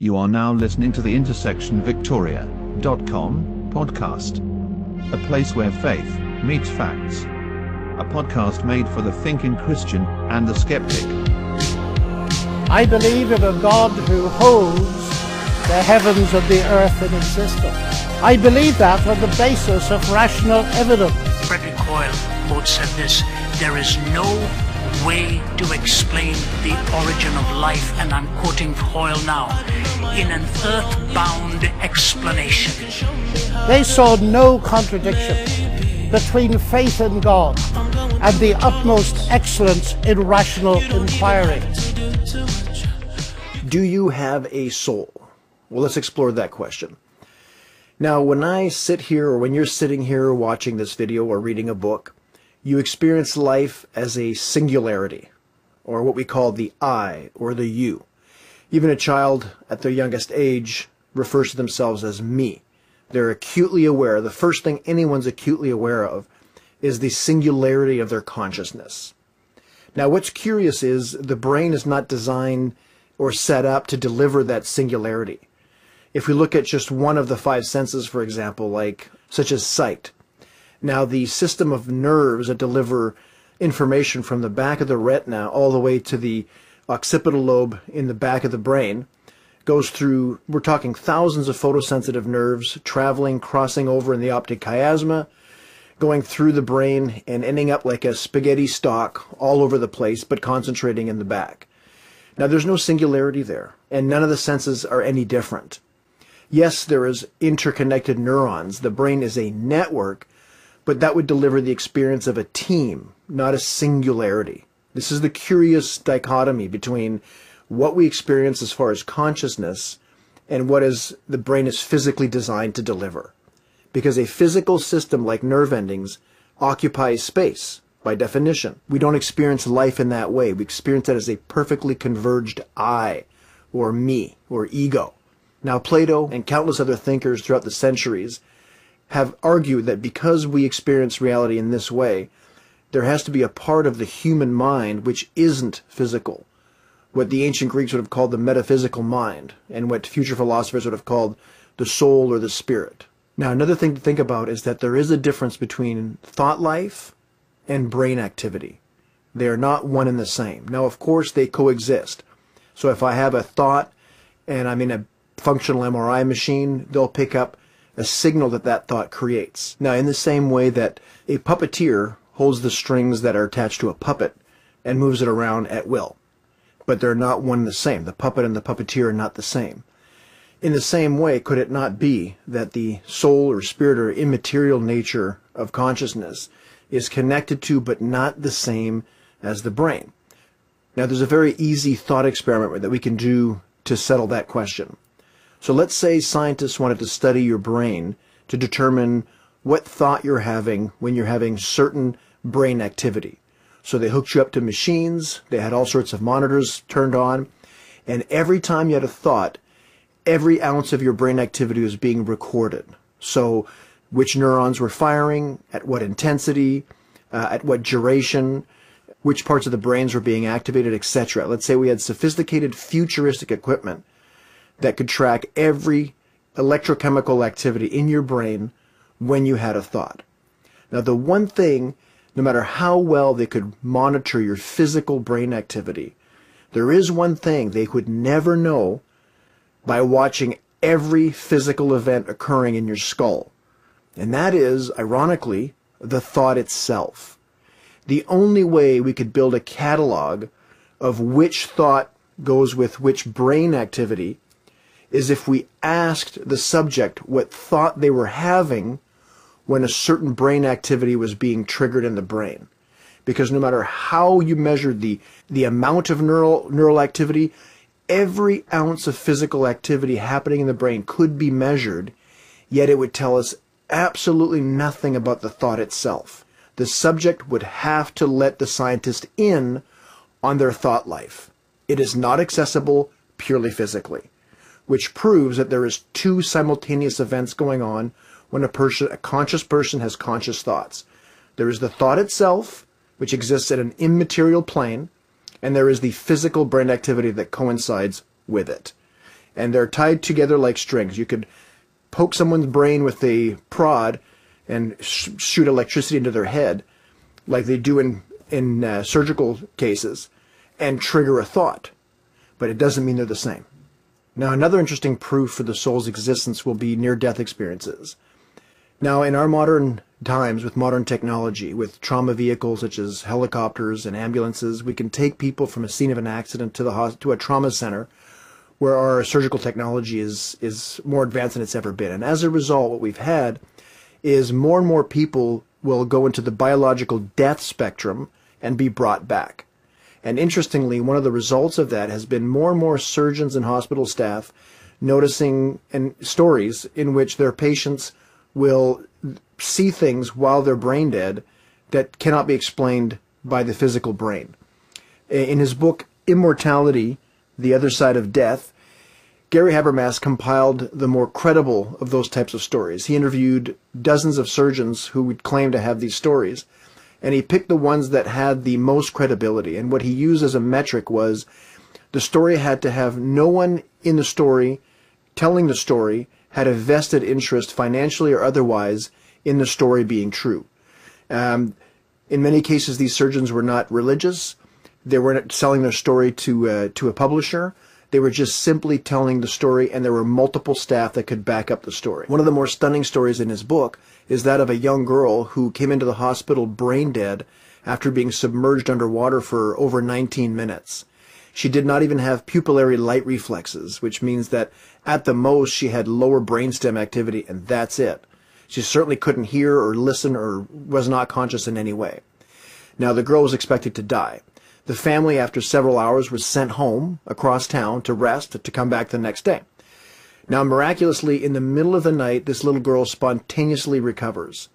You are now listening to the intersectionvictoria.com podcast, a place where faith meets facts. A podcast made for the thinking Christian and the skeptic. I believe in a God who holds the heavens and the earth in existence. I believe that on the basis of rational evidence. Frederick Hoyle once said this there is no way to explain the origin of life, and I'm quoting Hoyle now, in an earthbound explanation. They saw no contradiction between faith in God and the utmost excellence in rational inquiry. Do you have a soul? Well, let's explore that question. Now, when I sit here, or when you're sitting here watching this video or reading a book, you experience life as a singularity, or what we call the I, or the you. Even a child at their youngest age refers to themselves as me. They're acutely aware, the first thing anyone's acutely aware of is the singularity of their consciousness. Now, what's curious is the brain is not designed or set up to deliver that singularity. If we look at just one of the five senses, for example, like such as sight, now, the system of nerves that deliver information from the back of the retina all the way to the occipital lobe in the back of the brain goes through, we're talking thousands of photosensitive nerves traveling, crossing over in the optic chiasma, going through the brain and ending up like a spaghetti stock all over the place, but concentrating in the back. Now, there's no singularity there, and none of the senses are any different. Yes, there is interconnected neurons. The brain is a network but that would deliver the experience of a team, not a singularity. This is the curious dichotomy between what we experience as far as consciousness and what is the brain is physically designed to deliver. Because a physical system like nerve endings occupies space by definition. We don't experience life in that way. We experience it as a perfectly converged I or me or ego. Now Plato and countless other thinkers throughout the centuries have argued that because we experience reality in this way, there has to be a part of the human mind which isn't physical. What the ancient Greeks would have called the metaphysical mind, and what future philosophers would have called the soul or the spirit. Now, another thing to think about is that there is a difference between thought life and brain activity. They are not one and the same. Now, of course, they coexist. So if I have a thought and I'm in a functional MRI machine, they'll pick up a signal that that thought creates. Now, in the same way that a puppeteer holds the strings that are attached to a puppet and moves it around at will, but they're not one and the same. The puppet and the puppeteer are not the same. In the same way, could it not be that the soul or spirit or immaterial nature of consciousness is connected to but not the same as the brain? Now, there's a very easy thought experiment that we can do to settle that question. So let's say scientists wanted to study your brain to determine what thought you're having when you're having certain brain activity. So they hooked you up to machines, they had all sorts of monitors turned on, and every time you had a thought, every ounce of your brain activity was being recorded. So which neurons were firing, at what intensity, uh, at what duration, which parts of the brains were being activated, etc. Let's say we had sophisticated futuristic equipment that could track every electrochemical activity in your brain when you had a thought. Now, the one thing, no matter how well they could monitor your physical brain activity, there is one thing they could never know by watching every physical event occurring in your skull. And that is, ironically, the thought itself. The only way we could build a catalog of which thought goes with which brain activity is if we asked the subject what thought they were having when a certain brain activity was being triggered in the brain. Because no matter how you measured the, the amount of neural, neural activity, every ounce of physical activity happening in the brain could be measured, yet it would tell us absolutely nothing about the thought itself. The subject would have to let the scientist in on their thought life. It is not accessible purely physically which proves that there is two simultaneous events going on when a person, a conscious person has conscious thoughts. There is the thought itself, which exists at an immaterial plane, and there is the physical brain activity that coincides with it. and they're tied together like strings. You could poke someone's brain with a prod and sh- shoot electricity into their head, like they do in in uh, surgical cases, and trigger a thought. But it doesn't mean they're the same. Now, another interesting proof for the soul's existence will be near-death experiences. Now, in our modern times, with modern technology, with trauma vehicles such as helicopters and ambulances, we can take people from a scene of an accident to the to a trauma center where our surgical technology is is more advanced than it's ever been. And as a result, what we've had is more and more people will go into the biological death spectrum and be brought back. And interestingly, one of the results of that has been more and more surgeons and hospital staff noticing and stories in which their patients will see things while they're brain dead that cannot be explained by the physical brain. In his book Immortality, The Other Side of Death, Gary Habermas compiled the more credible of those types of stories. He interviewed dozens of surgeons who would claim to have these stories, and he picked the ones that had the most credibility. And what he used as a metric was the story had to have no one in the story telling the story had a vested interest, financially or otherwise, in the story being true. Um, in many cases, these surgeons were not religious. They weren't selling their story to uh, to a publisher. They were just simply telling the story, and there were multiple staff that could back up the story. One of the more stunning stories in his book is that of a young girl who came into the hospital brain dead after being submerged underwater for over 19 minutes. She did not even have pupillary light reflexes, which means that at the most she had lower brainstem activity, and that's it. She certainly couldn't hear or listen or was not conscious in any way. Now, the girl was expected to die. The family, after several hours, was sent home across town to rest to come back the next day. Now, miraculously, in the middle of the night, this little girl spontaneously recovers.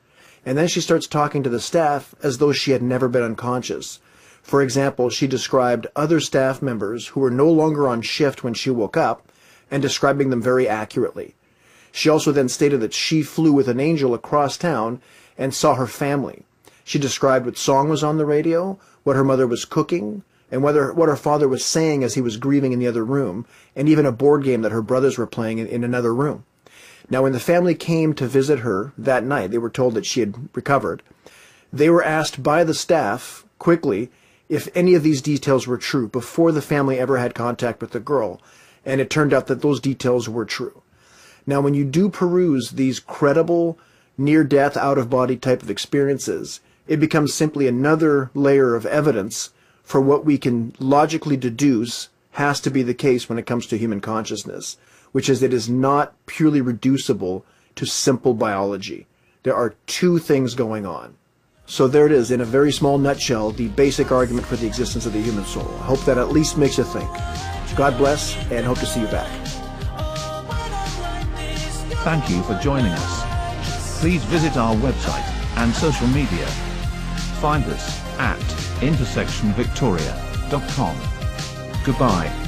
And then she starts talking to the staff as though she had never been unconscious. For example, she described other staff members who were no longer on shift when she woke up and describing them very accurately. She also then stated that she flew with an angel across town and saw her family. She described what song was on the radio, what her mother was cooking, and whether what her father was saying as he was grieving in the other room, and even a board game that her brothers were playing in, in another room. Now, when the family came to visit her that night, they were told that she had recovered. They were asked by the staff quickly if any of these details were true before the family ever had contact with the girl, and it turned out that those details were true. Now, when you do peruse these credible near death, out of body type of experiences, it becomes simply another layer of evidence for what we can logically deduce has to be the case when it comes to human consciousness, which is it is not purely reducible to simple biology. There are two things going on. So there it is, in a very small nutshell, the basic argument for the existence of the human soul. I hope that at least makes you think. God bless, and hope to see you back. Thank you for joining us. Please visit our website and social media Find us at intersectionvictoria.com. Goodbye.